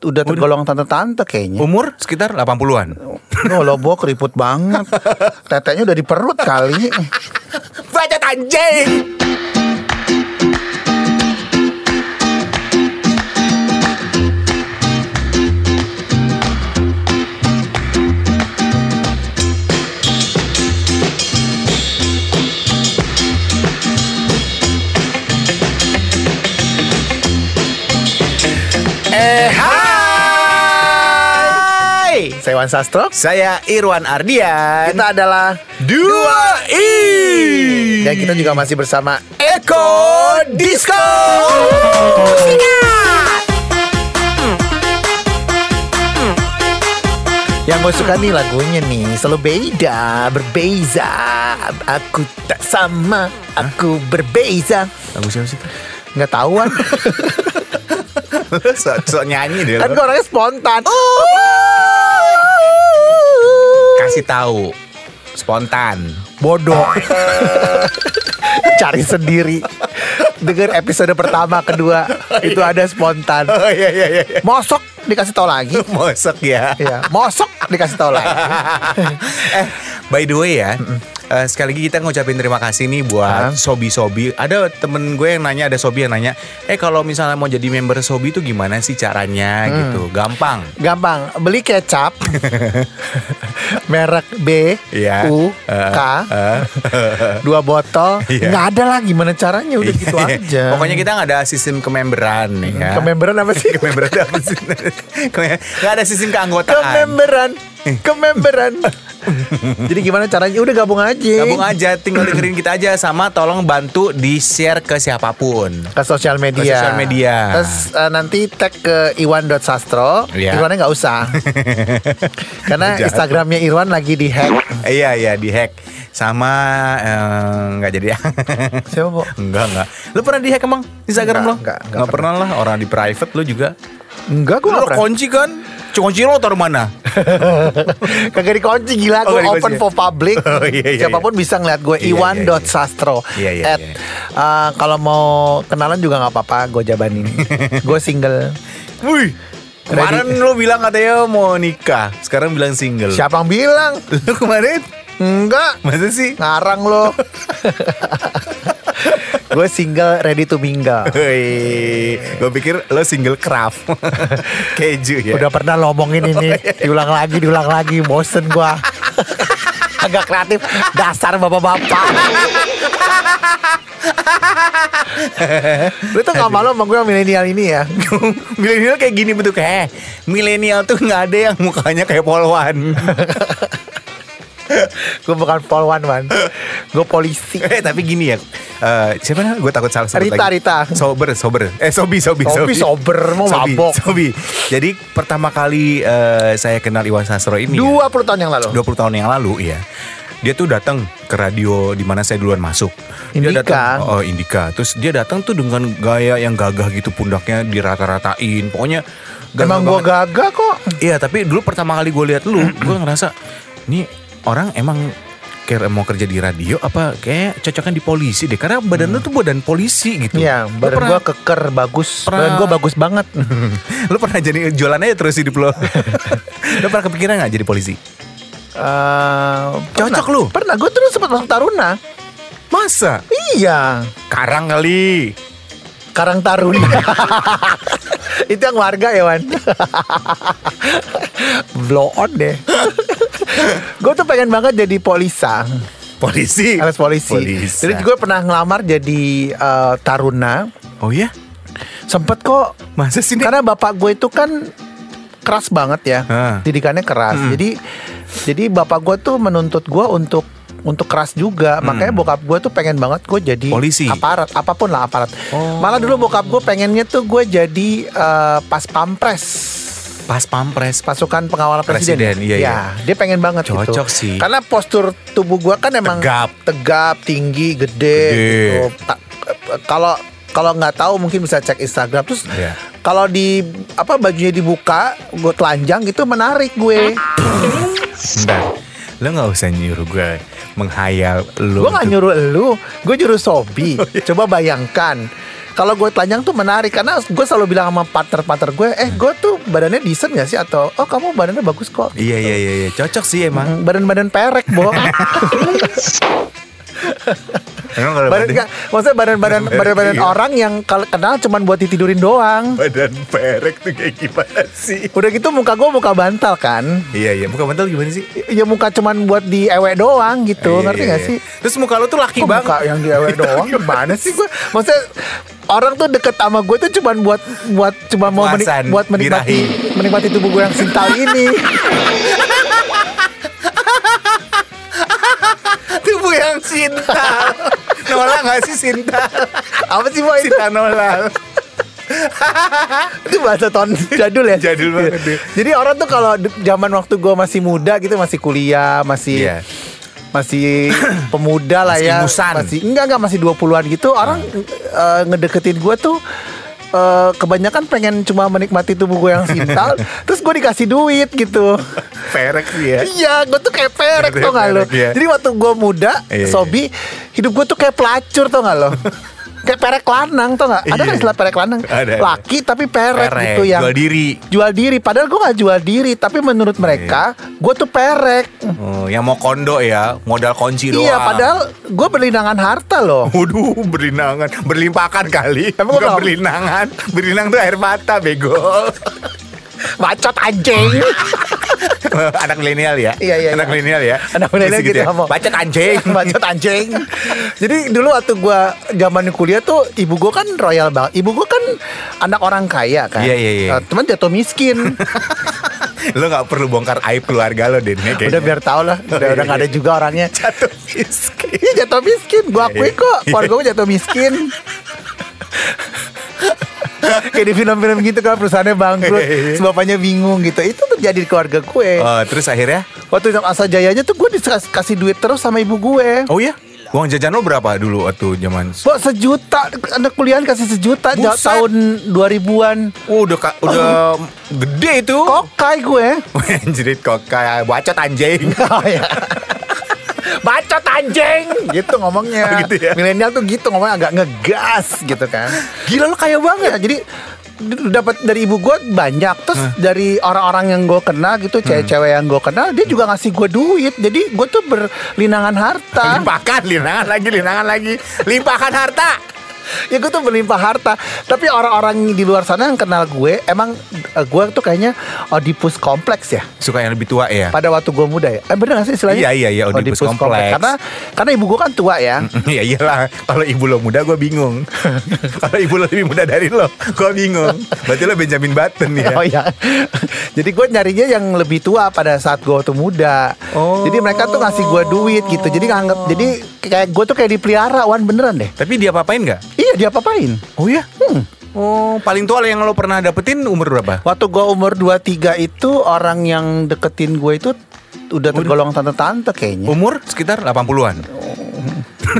udah tergolong tante-tante kayaknya. Umur sekitar 80-an. Oh, lo Bo keriput banget. Tetenya udah di perut kali. Baca anjing. Eh hai. Saya Wan Sastro. Saya Irwan Ardian. Kita adalah Dua I. dan kita juga masih bersama Eko Disco. Yang gue suka nih lagunya nih Selalu beda, berbeza Aku tak sama, aku berbeza Lagu siapa sih? Nggak tahuan so, so nyanyi deh. Kan gue orangnya spontan Kasih tahu. Spontan. Bodoh Cari sendiri Dengar episode pertama, kedua Itu ada spontan Oh iya iya iya. Mosok dikasih tau lagi Mosok ya. ya, Mosok dikasih tau lagi eh, by the way ya. eh, sekali lagi kita ngucapin terima kasih nih buat. Sobi-Sobi Ada temen gue yang nanya Ada Sobi yang nanya Eh kalau misalnya mau jadi member Sobi itu gimana sih caranya Hmm. gitu Gampang Gampang, beli kecap merek B Iya. U Eh, K. eh. dua botol. Iya. nggak ada lah gimana caranya? Udah gitu aja. Pokoknya kita nggak ada sistem kememberan ya. Kememberan apa sih? Kememberan apa sih? Nggak ada sistem keanggotaan. Kememberan kememberan jadi gimana caranya udah gabung aja Gabung aja, tinggal dengerin kita aja sama tolong bantu di share ke siapa pun. ke sosial media Ke sosial media. terus eh, nanti tag ke iwan.sastro Iya. Irwannya nggak usah karena. Instagramnya Irwan lagi di hack Eh, iya iya di hack sama eh, nggak jadi siapa bu enggak enggak. Lu pernah di hack emang Instagram Enggak, lo? enggak, enggak Enggak pernah lah orang di private lu juga. enggak gue Lu nggak pernah kunci kan? Kunci lo taruh mana? Kagak dikunci gila Oh, Gue open for public Oh, iya, iya, Siapa pun bisa ngeliat gue Iya, iya, Iwan.sastro Iya, iya, At, iya. eh, Kalau mau kenalan juga gak apa-apa Gue jabanin Gue single Wih. Kemarin lu bilang katanya mau nikah, sekarang bilang single. Siapa yang bilang? Lu kemarin? Enggak Masa sih? Ngarang lo Gue single ready to mingle. Gue pikir lo single craft keju ya. Udah pernah lo omongin ini. Diulang lagi, diulang lagi. Bosen gue Agak kreatif. Dasar bapak-bapak. Lu tuh gak malu sama gue yang milenial ini ya? Milenial kayak gini bentuknya. Eh, milenial tuh nggak ada yang mukanya kayak polwan. Gue bukan polwan man Gue polisi. Eh tapi gini ya. Eh, siapa namanya? Gue takut salah sebut Rita, lagi. Rita. Sober, sober. Eh, sobi, sobi, Sobi, sober, mau Sobi, mabok. Sobi. Jadi pertama kali eh, saya kenal Iwan Sastro ini. ya, 20 tahun yang lalu 20 tahun yang lalu ya. Dia tuh datang ke radio di mana saya duluan masuk. Dia Indika. datang, oh Indika. Terus dia datang tuh dengan gaya yang gagah gitu pundaknya dirata-ratain. Pokoknya gagah Emang gue gagah kok Iya, tapi dulu pertama kali gue lihat lu, gue ngerasa ini orang emang kayak mau kerja di radio apa kayak cocoknya di polisi deh karena badan lu tuh badan polisi gitu. Iya badan pernah- gue keker bagus pernah- Badan gue bagus banget lu pernah jadi jualan aja terus hidup lo. lu pernah kepikiran nggak jadi polisi? Eh, Cocok pernah. lu? Pernah gue terus sempat masuk Taruna Masa? Iya Karang kali. Karang Taruna Itu yang warga ya Wan Blow on deh Gue tuh pengen banget jadi polisa Polisi. Alas polisi Polisa. Jadi gue pernah ngelamar jadi eh, Taruna Oh iya? Sempet kok Masa sih? Karena bapak gue itu kan keras banget ya, Hah. didikannya keras. Hmm. Jadi jadi bapak gue tuh menuntut gue untuk untuk keras juga. Makanya bokap gue tuh pengen banget gue jadi Hmm. Polisi. aparat, apa pun lah aparat. Oh. Malah dulu bokap gue pengennya tuh gue jadi eh, pas pampres. Pas pampres. Pasukan pengawal presiden, Presiden, iya, Ya, iya. dia pengen banget gitu. Cocok sih. Karena postur tubuh gue kan emang Tegap. tegap, tinggi, gede, Gede. gitu. Kalau kalau nggak tahu mungkin bisa cek Instagram terus Iya. kalau di apa bajunya dibuka gue telanjang gitu menarik gue Bentar. Lo gak usah nyuruh gue menghayal lo. gue nggak nyuruh lu gue nyuruh Sobi Oh, iya. coba bayangkan kalau gue telanjang tuh menarik karena gue selalu bilang sama partner-partner gue, eh gue tuh badannya decent gak sih atau oh kamu badannya bagus kok. Iya iya iya iya. cocok sih emang. Badan-badan perek, Bo. Emang kalau badan maksudnya badan-badan badan-badan iya. orang yang kalau kenal cuman buat ditidurin doang. badan perek tuh kayak gimana sih? Udah gitu muka gue muka bantal kan. Iya iya. Bukan mantel gimana sih? Ya muka cuman buat di ewe doang gitu, Iya, ngerti iya, gak iya. sih? Terus muka lo tuh laki banget. muka yang di ewe doang gimana sih gue? Maksudnya orang tuh deket sama gue tuh cuman buat buat cuma mau menik- buat menikmati menikmati tubuh gue yang sintal ini. Tubuh yang sintal. Nola gak sih sintal? Apa sih boy? Sinta Nola. Itu bahasa tahun jadul ya. Jadul banget deh. Jadi orang tuh kalau zaman waktu gue masih muda gitu masih kuliah masih Iya. masih pemuda lah Masih ya. musan. Masih enggak enggak masih 20-an gitu orang eh, ngedeketin gue tuh eh, kebanyakan pengen cuma menikmati tubuh gue yang sintal terus gue dikasih duit gitu Perek sih ya. Iya, gue tuh kayak perek tau gak lo? iya. Jadi waktu gue muda, Iya, iya. Sobi, hidup gue tuh kayak pelacur tau gak lo? kayak perek lanang tau gak? Ada Iya. kan istilah perek lanang? Ada, ada. Laki tapi perek, Perek, gitu yang jual diri. Jual diri, padahal gue gak jual diri, tapi menurut mereka gue tuh perek. Oh, yang mau kondo ya, modal kunci doang. Iya, padahal gue berlinangan harta loh. Waduh, berlinangan, berlimpahkan kali. Emang Bukan kenapa? berlinangan, berlinang tuh air mata, bego. Bacot anjing. Anak milenial ya? Iya, iya, Anak iya. milenial ya? Anak milenial Masih gitu ngomong. Bacot anjing. Bacot anjing. Jadi dulu waktu gue zaman kuliah tuh ibu gue kan royal banget. Ibu gue kan anak orang kaya kan. Iya, iya, iya. Eh, Teman jatuh miskin. lo gak perlu bongkar aib keluarga lo, Den. ya, kayaknya. udah biar tau lah. Udah, iya, udah gak ada iya. juga orangnya. Jatuh miskin. Iya jatuh miskin. Gue akui Iya, kok. Keluarga gue jatuh miskin. Kayak di film-film gitu kan perusahaannya bangkrut, Iya, iya. bapaknya bingung gitu. Itu terjadi di keluarga gue. Oh, terus akhirnya? Waktu yang asa jayanya tuh gue dikasih duit terus sama ibu gue. Oh iya? Uang jajan lo berapa dulu waktu zaman? Kok sejuta anak kuliahan kasih sejuta Buset. tahun 2000-an. Oh, udah ka- udah gede itu. Kokai gue. Anjrit kok kayak bacot anjing. Oh ya. Bacot anjing gitu ngomongnya. Oh, gitu ya? Milenial tuh gitu ngomongnya agak ngegas gitu kan. Gila lo kaya banget. Ya, jadi dapat dari ibu gue banyak terus dari orang-orang yang gue kenal gitu cewek-cewek yang gue kenal dia juga ngasih gue duit jadi gue tuh berlinangan harta Limpahkan, linangan lagi, linangan lagi. Limpahkan harta. ya gue tuh berlimpah harta tapi orang-orang di luar sana yang kenal gue emang eh, gue tuh kayaknya Oedipus kompleks ya Suka yang lebih tua ya? pada waktu gue muda ya eh bener gak sih istilahnya Iya, iya, iya, Oedipus kompleks. karena karena ibu gue kan tua ya Ya iyalah, kalau ibu lo muda gue bingung. kalau ibu lo lebih muda dari lo, gue bingung. Berarti lo Benjamin Button ya. Oh ya. Jadi gue nyarinya yang lebih tua pada saat gue waktu muda. Oh. Jadi mereka tuh ngasih gue duit gitu. Jadi nganggap jadi kayak gue tuh kayak dipelihara wan beneran deh. Tapi dia apa-apain gak? Iya dia apain? Oh iya? Hmm. Oh, paling tua yang lo pernah dapetin umur berapa? Waktu gue umur 23 itu orang yang deketin gue itu udah tergolong tante-tante kayaknya. Umur sekitar 80-an.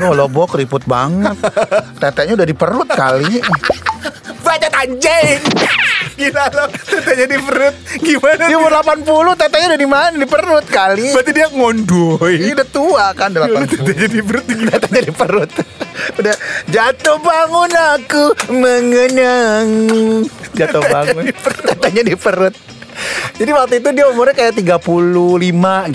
Oh lo bo keriput banget. Tetenya udah di perut kali. Bacot anjing. Gila lo, tetenya di perut. Gimana? Dia umur 80, tetenya udah di mana? Di perut kali. Berarti dia ngondoy. Ini udah tua kan Ya, lo 80. tetenya di perut gimana? Tetenya di perut. Udah jatuh bangun aku mengenang. Jatuh bangun. Tetenya di perut. Jadi waktu itu dia umurnya kayak 35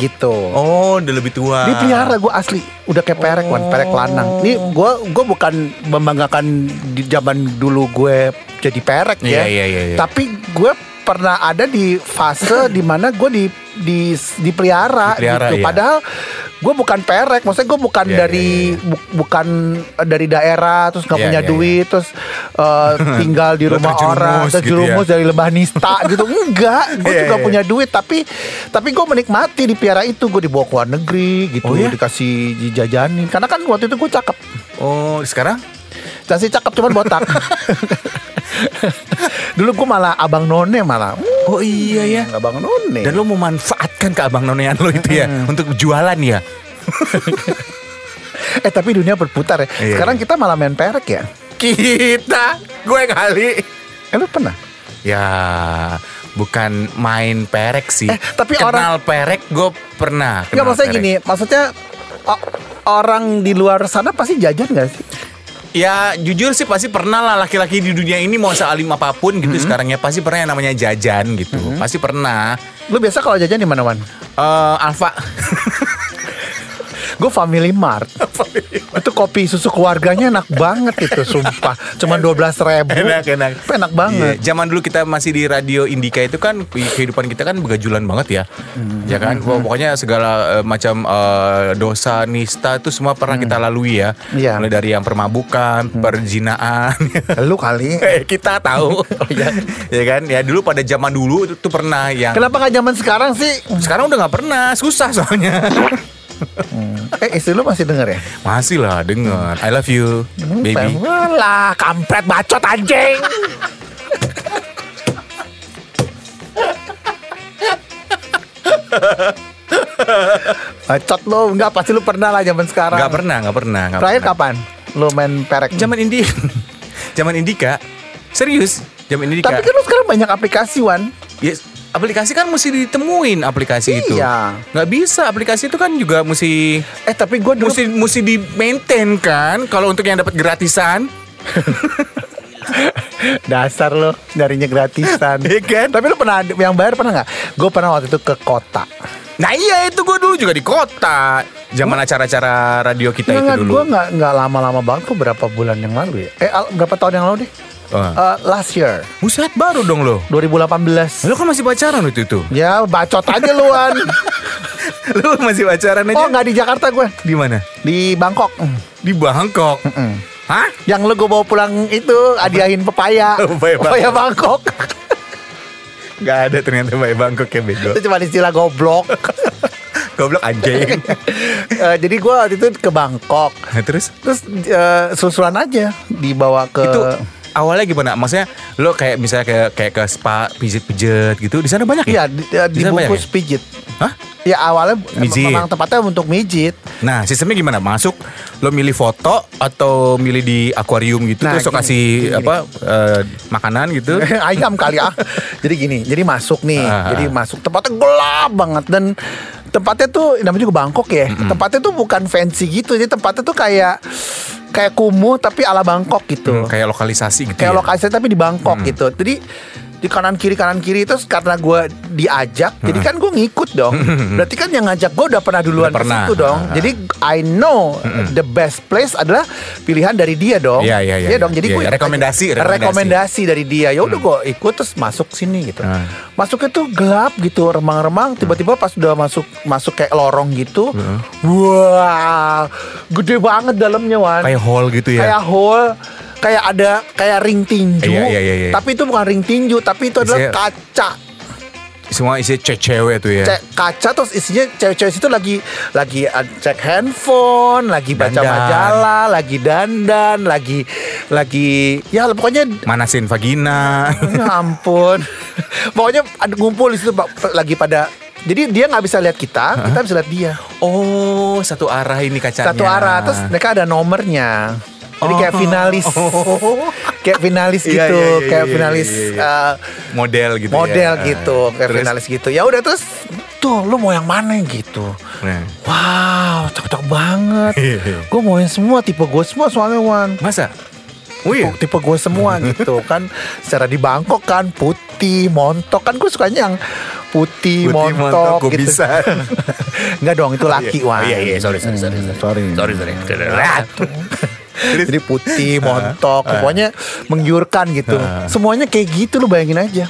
gitu. Oh, udah lebih tua. Dia pelihara gue asli Udah kayak perek wan Perek lanang Ini gue gue bukan membanggakan Di zaman dulu gue Jadi perek ya Iya, iya, iya, iya. Tapi gue pernah ada di fase di mana gue di di dipelihara, Dipelihara, gitu. iya. Padahal gue bukan perek, maksudnya gue bukan Iya, dari iya, bu- bukan dari daerah, terus nggak Iya, punya iya, duit, terus eh, tinggal di rumah terjerumus orang, gitu terjerumus ya. dari lebah nista gitu. Enggak, gue Iya, juga iya. punya duit, tapi tapi gue menikmati dipelihara itu, gue dibawa ke luar negeri gitu, Oh, iya? dikasih dijajanin. Karena kan waktu itu gue cakep, Oh, sekarang? Kasih cakep cuman botak. Dulu gue malah abang none malah. Oh iya ya. Abang none. Dan lo memanfaatkan ke abang nonean lo itu ya untuk jualan ya. Eh tapi dunia berputar ya. Iya, Sekarang iya. kita malah main perek ya. Kita, gue kali. Eh lu pernah? Ya, bukan main perek sih. Eh, tapi kenal perek gue pernah. Enggak maksudnya perek. gini, maksudnya orang di luar sana pasti jajan gak sih? Ya jujur sih pasti pernah lah laki-laki di dunia ini mau sealim apa pun gitu sekarang ya pasti pernah yang namanya jajan gitu. Pasti pernah. Lu biasa kalau jajan di mana, Wan? Eh Alfa. Gue Family Mart. itu kopi susu keluarganya enak banget itu, sumpah. Cuman 12 ribu. enak enak. Enak banget. Iya, Zaman dulu kita masih di radio Indika itu kan kehidupan kita kan begajulan banget ya. Hmm. Ya kan? Wah, Pokoknya segala eh, macam eh, dosa nista itu semua pernah kita lalui ya. Hmm. Hmm. Mulai dari yang permabukan, perjinaan. Lu kali. Eh, kita tahu. ya kan? Ya dulu pada zaman dulu itu tuh pernah yang Kenapa nggak zaman sekarang sih? sekarang udah nggak pernah, susah soalnya. Eh, istri lu masih denger ya? Masih lah denger. I love you, baby. Lah, kampret bacot anjing. bacot lu, enggak pasti lu pernah lah zaman sekarang. Nggak pernah, nggak pernah. nggak Terakhir pernah. kapan? Lu main perek. Zaman Indi, zaman Indika, serius. Zaman Indika. Tapi kan lu sekarang banyak aplikasi, Wan. Ya, aplikasi kan mesti ditemuin aplikasi itu. Iya. Nggak bisa aplikasi itu kan juga mesti Eh, tapi gue dulu mesti mesti di maintain kan. Kalau untuk yang dapat gratisan, dasar lo nyarinya gratisan. Iya kan? Tapi lu pernah yang bayar pernah nggak? Gue pernah waktu itu ke kota. nah iya itu gue dulu juga di kota. Zaman acara-acara radio kita itu Nggak, dulu. gue nggak nggak lama-lama banget kok berapa bulan yang lalu ya? Eh berapa tahun yang lalu deh? Ah. Eh, last year Buset baru dong lo. 2018. Lo kan masih pacaran waktu itu. Ya bacot aja luan. Lo masih pacaran aja. oh nggak di Jakarta gue, di mana? di Bangkok. Mm. Di Bangkok. Mm. Hah? Yang lu gue bawa pulang itu hadiahin pepaya. Pepaya pepaya Bangkok. Gak ada ternyata Mbak Bangkok ya bego. itu cuma istilah goblok. Goblok anjing. Eh, jadi gue waktu itu ke Bangkok. Nah, terus Terus eh, susulan aja dibawa ke itu awalnya gimana? Maksudnya lo kayak misalnya kayak kayak ke spa pijit-pijit gitu. Di sana banyak Iya, ya? di, eh, Di sana banyak dibungkus pijit. Hah? Ya awalnya Mijit. memang tempatnya untuk mijit. Nah, sistemnya gimana? Masuk lo milih foto atau milih di akuarium gitu Nah, terus lo kasih gini, apa eh, makanan gitu. Ayam kali ah. jadi gini, jadi masuk nih. Ah, jadi masuk tempatnya gelap banget dan tempatnya tuh namanya juga Bangkok ya. Tempatnya tuh bukan fancy gitu. Jadi tempatnya tuh kayak kayak kumuh tapi ala Bangkok gitu. Hmm, kayak lokalisasi gitu kayak ya. lokasi tapi di Bangkok gitu. Jadi di kanan kiri kanan kiri terus karena gue diajak, jadi kan gue ngikut dong. Berarti kan yang ngajak gue udah pernah duluan Udah pernah. situ dong. Jadi I know the best place adalah pilihan dari dia dong. Iya, iya, iya, Iya dong. iya. Jadi Iya, gue iya. Rekomendasi, rekomendasi. rekomendasi dari dia. Ya udah gue ikut terus masuk sini gitu. Ah. Masuknya tuh gelap gitu, remang-remang. Tiba-tiba pas udah masuk masuk kayak lorong gitu, wah, gede banget dalamnya wan Kayak hall gitu ya. kayak hole kayak ada kayak ring tinju Iya, iya, iya, iya. tapi itu bukan ring tinju tapi itu adalah Isinya- kaca Semua isi cewek tuh ya. Cek kaca terus isinya cewek-cewek situ lagi lagi uh, cek handphone lagi baca Dandan. majalah lagi dandan lagi lagi ya pokoknya Manasin vagina. ya ampun pokoknya ada ngumpul di situ lagi pada jadi dia nggak bisa lihat kita kita bisa lihat dia oh, satu arah ini kacanya. satu arah terus mereka ada nomornya jadi kayak Oh. finalis kayak finalis Iya, gitu iya, iya, kayak iya, finalis iya, iya. uh, model gitu model ya. gitu kayak Terus, finalis gitu ya udah terus tuh lu mau yang mana gitu nah, wow cocok banget Iya. gue mau yang semua tipe gue semua soalnya Wan Masa? Oh iya. tipe gue semua gitu kan secara di Bangkok kan putih montok kan gue sukanya yang putih, Putih, montok, montok, gitu kubisan. Enggak dong itu laki Oh, Wan iya, iya, sorry, sorry, sorry, Hmm, sorry. sorry Sorry, sorry. Jadi putih, montok, pokoknya menggiurkan gitu. Semuanya kayak gitu lu bayangin aja.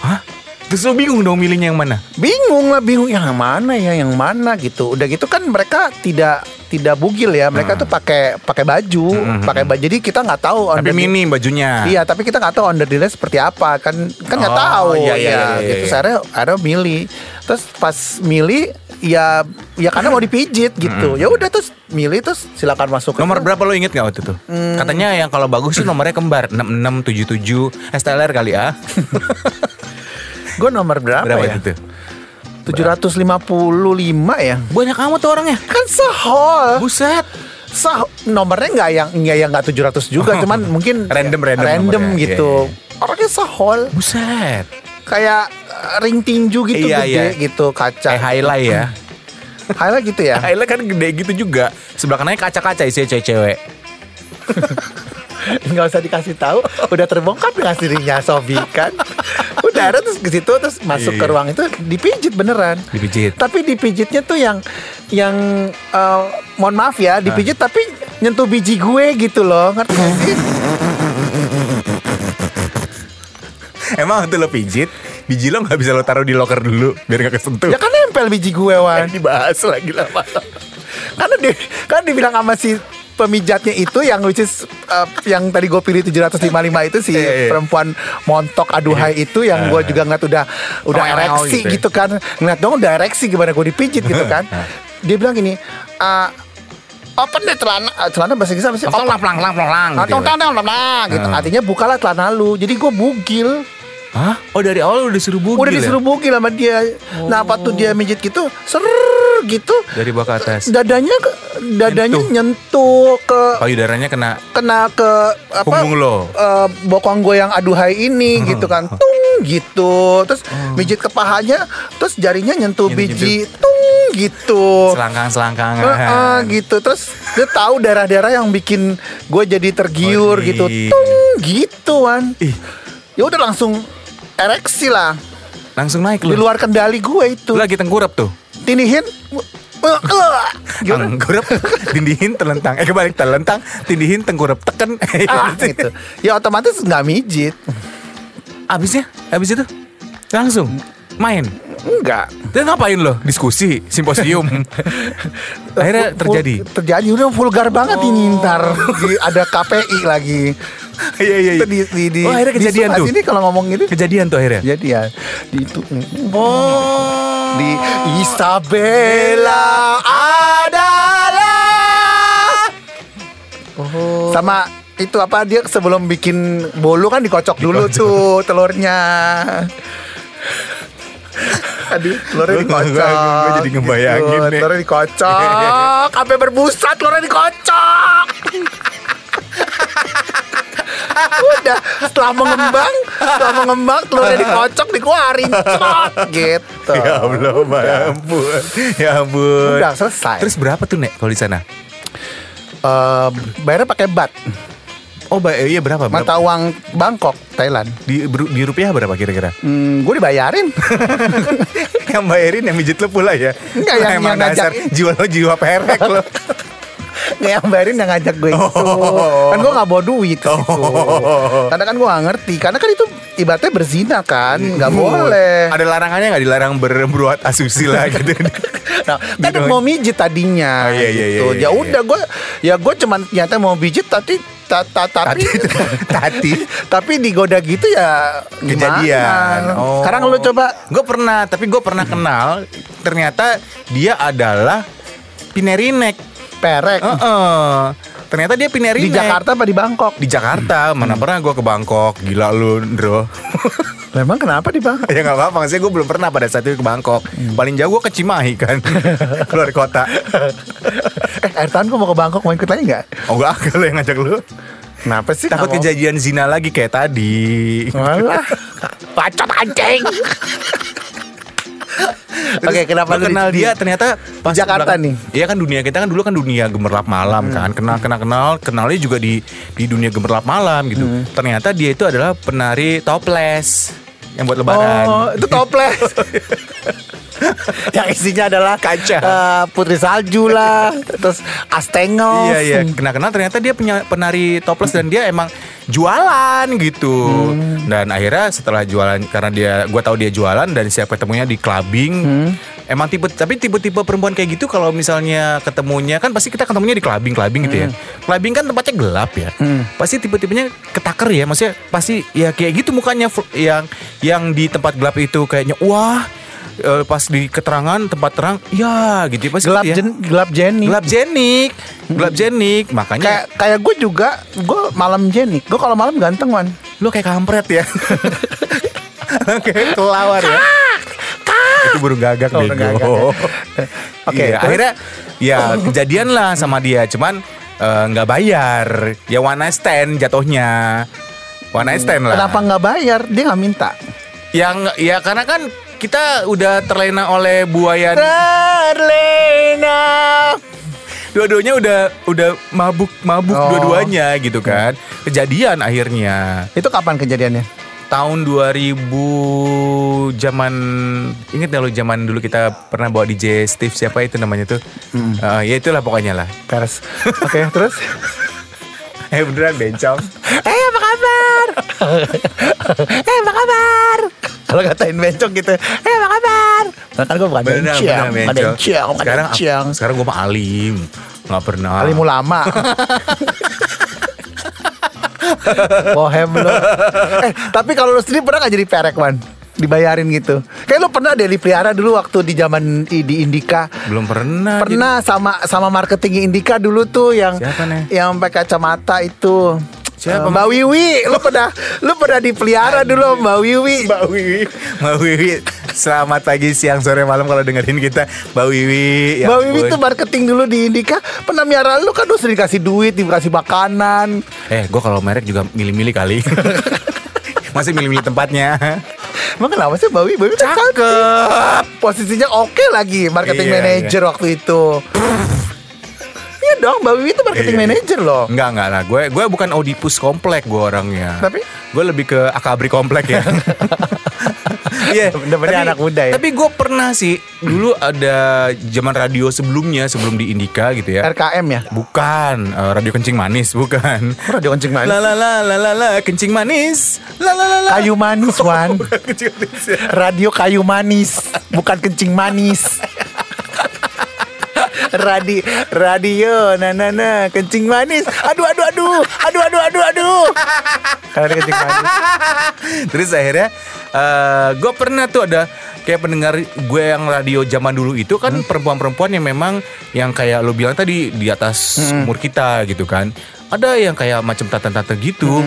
Hah? Terus lo bingung dong milihnya yang mana? Bingung lah, bingung yang mana ya, yang mana gitu. Udah gitu kan mereka tidak tidak bugil ya. Mereka tuh pakai pakai baju, pakai baju. Jadi kita nggak tahu Tapi mini bajunya. Iya, tapi kita nggak tahu under the seperti apa. Kan kan nggak Oh, tahu. iya, iya, ya, iya, iya, gitu. iya. Saya ada milih. Terus pas milih ya ya karena mau dipijit gitu. Ya udah terus milih terus silakan masuk. Nomor berapa lo inget gak waktu itu? Hmm. Katanya yang kalau bagus tuh nomornya kembar 6677 STLR kali ya. Gue nomor berapa, Berapa ya? itu? 755 ya. Banyak amat tuh orangnya. Kan sehol. Buset. Sah nomornya nggak yang nggak yang nggak 700 juga, cuman mungkin Random, random random nomornya. gitu. Iya, iya. Orangnya sahol Buset. Kayak uh, ring tinju gitu Iya, gede iya. gitu kaca. Kayak highlight ya. Highlight gitu ya. highlight kan gede gitu juga. Sebelah kanannya kaca-kaca isinya cewek-cewek. nggak usah dikasih tahu udah terbongkar dengan sendirinya Sofi kan udah ada terus ke situ terus masuk Iya. ke ruang itu dipijit beneran Dipijit. tapi dipijitnya tuh yang yang eh, mohon maaf ya dipijit tapi nyentuh biji gue gitu loh ngerti gak sih Emang waktu lo pijit, biji lo nggak bisa lo taruh di loker dulu biar nggak kesentuh. ya kan nempel biji gue wan. Dibahas lagi lama. karena dia kan dibilang sama si pemijatnya itu yang which is uh, yang tadi gue pilih 755 itu si Iya, iya. perempuan montok aduhai itu yang gue juga ngeliat udah udah Tengok-tengok ereksi gitu ya. gitu, kan. Ngeliat dong udah ereksi gimana gue dipijit gitu kan. Dia bilang gini ah, open deh celana. Ah, celana bahasa Inggris apa sih? Tong lang lang lang lang lang. Ah, gitu tong tong artinya bukalah celana lu. Jadi gue bugil Hah? Oh dari awal udah disuruh bugil udah ya? disuruh bugil sama dia. Nah apa tuh dia mijit gitu ser gitu. Dari bawah ke atas. dadanya ke- dadanya Nyentuh. nyentuh ke Payudaranya kena kena ke apa? Punggung lo. eh, bokong gue yang aduhai ini gitu kan. Tung gitu. Terus mijit ke pahanya terus jarinya nyentuh Nyentuh- biji. tung gitu. Selangkang-selangkangan. Eh, eh, gitu. Terus dia tahu daerah-daerah yang bikin gue jadi tergiur Waduh. gitu. tung gitu kan Ih, ya udah langsung ereksi lah langsung naik di lo. luar kendali gue itu Lu lagi tengkurap tuh. tinihin? Tengkurap, tindihin, telentang. Eh kebalik, telentang, tindihin, tengkurap, teken. ah, gitu. ya otomatis nggak mijit Abisnya, abis itu langsung main. enggak Dan ngapain lo? Diskusi, simposium. Akhirnya terjadi. terjadi udah vulgar banget ini ntar Di- ada KPI lagi Iya iya Itu di, di, di, Oh, akhirnya di kejadian Sungai tuh. sini kalau ngomong gitu Kejadian tuh akhirnya. jadi ya di itu Oh. di Isabella adalah Oh. sama itu apa dia sebelum bikin bolu kan dikocok, dulu tuh telurnya Aduh, telurnya dikocok. gua jadi ngebayangin gitu. nih. Telurnya dikocok, sampai berbusa telurnya dikocok. Udah setelah mengembang, setelah mengembang telurnya dikocok, dikeluarin, cok, gitu. Ya Allah, ya ampun. Ya ampun. Udah selesai. Terus berapa tuh, Nek, kalau di sana? Eh, bayarnya pakai bat, Oh, ba- iya berapa? berapa? mata uang Bangkok, Thailand. Di, di rupiah berapa kira-kira? Hmm, gue dibayarin. yang bayarin yang mijit lo pula ya? Enggak, yang- yang dasar ngajak- jiwa lo jiwa perek lo. Nggak yang bayarin yang ngajak gue itu Oh. Kan gue gak bawa duit ke situ Oh. Karena kan gue gak ngerti Karena kan itu ibaratnya berzina kan Gak boleh Ada larangannya nggak dilarang berbuat asusila gitu? Nah, kan Gitu. mau mijit tadinya Oh, iya, iya, gitu. iya, iya, Ya udah gue Ya gue cuman ternyata mau mijit Tapi ta, ta, tapi Tati. tapi digoda gitu ya gimana? Kejadian. Oh. Sekarang lu coba Gue pernah, tapi gue pernah kenal. Ternyata dia adalah pinerinek. Perek Heeh. Ternyata dia pinerinek. di Jakarta apa di Bangkok? Di Jakarta, mana pernah gue ke Bangkok Gila lu, Bro Memang kenapa di Bangkok? Ya gak apa-apa, maksudnya gue belum pernah pada saat itu ke Bangkok Paling jauh gue ke Cimahi kan Keluar kota eh, Ertan gue mau ke Bangkok mau ikut lagi nggak? Oh gak kalau yang ngajak lu Kenapa sih? Takut kejadian zina lagi kayak tadi Walah, bacot anjing. Oke, kenapa Gua lu kenal di- dia ternyata pas Jakarta belakang- nih? Iya kan dunia kita kan dulu kan dunia gemerlap malam kan. Kenal kenal kenal kenalnya juga di di dunia gemerlap malam gitu. Ternyata dia itu adalah penari toples yang buat lebaran. Oh, itu toples. yang isinya adalah Kaca. eh, putri salju lah, terus astengel. Iya iya, kenal-kenal ternyata dia punya penari toples dan dia emang jualan gitu. Dan akhirnya setelah jualan karena dia gua tahu dia jualan dan siap ketemunya di clubbing. Emang tipe tapi tipe-tipe perempuan kayak gitu kalau misalnya ketemunya kan pasti kita ketemunya di clubbing-clubbing gitu ya. Clubbing kan tempatnya gelap ya. Pasti tipe-tipenya ketaker ya, maksudnya pasti ya kayak gitu mukanya yang yang di tempat gelap itu kayaknya wah eh, pas di keterangan tempat terang ya gitu pasti gelap gitu ya. jen, gelap jenik. Gelap jenik, gelap jenik, makanya Kayak kayak gue juga, gue malam jenik. Gue kalau malam ganteng wan. lu kayak kampret ya. kayak kelawar ya. Itu burung gagak Oh, bego. ya. Oke, Iya, terus? akhirnya ya kejadian lah sama dia, cuman eh, nggak bayar. Ya one night stand jatuhnya. One night stand lah. Kenapa nggak bayar? Dia nggak minta. Yang ya karena kan kita udah terlena oleh buaya Terlena. dua-duanya udah udah mabuk mabuk Oh. dua-duanya gitu kan. Kejadian akhirnya Itu kapan kejadiannya? tahun 2000 zaman inget gak lo zaman dulu kita pernah bawa DJ Steve siapa itu namanya tuh? Eh, ya itulah pokoknya lah. Peres. Oke, terus? Eh beneran bencong. Eh apa kabar? eh apa kabar? Kalau ngatain bencong gitu Eh apa kabar? Nah, kan gue bukan Beneran, bencong Bukan bencong. Bukan Sekarang bencong sekarang gue mah alim. Nggak pernah. Kali ulama Bohem lu Eh tapi kalau lu sendiri pernah gak jadi perek Wan? Dibayarin gitu Kayak lu pernah deh dipelihara dulu waktu di zaman di, di Indika Belum pernah. Pernah sama sama marketing Indika dulu tuh yang Siapa nih? yang pakai kacamata itu. Siapa? Eh, Mbak Wiwi, lu pernah lu pernah dipelihara dulu Mbak Wiwi. Mbak Wiwi. Mbak Wiwi Selamat pagi, siang, sore, malam kalau dengerin kita. Mbak Wiwi ya Mbak Wiwi tuh marketing dulu di Indika. Pernah miara lu kan lu sering dikasih duit Dikasih makanan. Eh gue kalau merek juga milih-milih kali. Masih milih-milih tempatnya. Emang kenapa sih Mbak Wiwi? Mbak Wiwi kan cakep. Posisinya oke lagi Marketing Iya, manager waktu itu Iya dong Mbak Wiwi itu marketing Iya, iya. manager loh. Enggak, enggak lah. Gue gue bukan Oedipus komplek gue orangnya. Tapi? Gue lebih ke Akabri komplek ya. Iya, tapi- anak muda ya. Tapi gue pernah sih Dulu ada zaman radio sebelumnya Sebelum di Indika gitu ya. RKM ya? Bukan eh, Radio Kencing Manis Bukan. Oh, Radio Kencing Manis. La la la la la la Kencing Manis. La la la la. Kayu manis Wan. Bukan Kencing Manis ya. Radio kayu manis Bukan kencing manis Radio Radio na na na kencing manis. Aduh aduh aduh. Aduh aduh aduh aduh. Radio kencing manis. Terus akhirnya gue pernah tuh ada kayak pendengar gue yang radio zaman dulu itu kan perempuan-perempuan yang memang yang kayak lo bilang tadi di atas umur kita gitu kan. Ada yang kayak macam tante-tante gitu.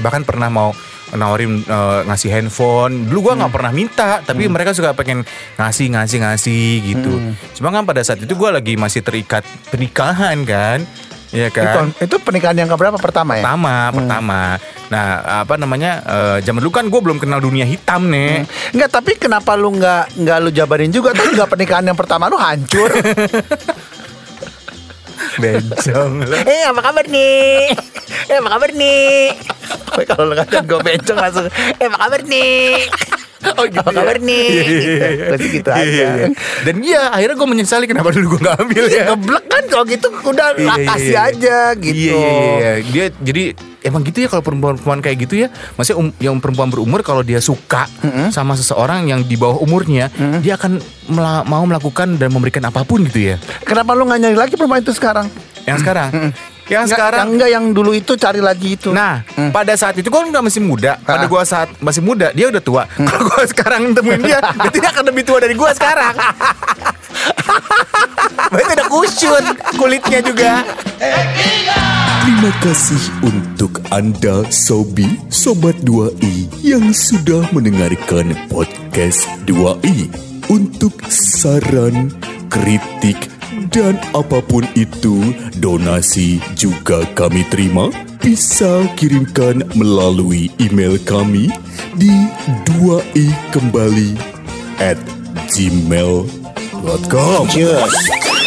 Bahkan pernah mau nawarin eh, ngasih handphone. Dulu gue nggak pernah minta, tapi mereka suka pengen ngasih ngasih ngasih gitu. Cuma kan pada saat itu gue lagi masih terikat pernikahan kan. Iya kan? Itu, itu pernikahan yang keberapa pertama ya? pertama pertama nah apa namanya eh, zaman dulu kan gue belum kenal dunia hitam nih Enggak, tapi kenapa lu nggak nggak lu jabarin juga? Tuh juga pernikahan yang pertama lu hancur. bencong lo eh apa kabar nih? Eh apa kabar nih? Kalau lu ngatain gue bencong langsung. Eh apa kabar nih? oh gitu Apa kabar nih? Iya, iya, iya, iya. Pasti gitu Iya, aja. iya, iya. dan iya akhirnya gue menyesali kenapa dulu gue nggak ambil ya Geblek kan kalau gitu udah Iya, iya, kasih aja gitu. Iya, iya, iya. Dia jadi emang gitu ya kalau perempuan-perempuan kayak gitu ya. Maksudnya um- yang perempuan berumur kalau dia suka sama seseorang yang di bawah umurnya, dia akan mela- mau melakukan dan memberikan apa pun gitu ya. Kenapa lu nggak nyari lagi perempuan itu sekarang? Yang sekarang, yang Nggak, sekarang yang enggak yang dulu itu cari lagi itu. Nah, pada saat itu kan udah masih muda. Pada Ah. gua saat masih muda, dia udah tua. Kalau gua sekarang temuin dia, berarti dia akan lebih tua dari gua sekarang. berarti udah kusut kulitnya juga. Terima kasih untuk Anda Sobi Sobat 2i yang sudah mendengarkan podcast 2i. Untuk saran, kritik, dan apa pun itu, donasi juga kami terima. Bisa kirimkan melalui email kami di 2i kembali at gmail.com. Cheers.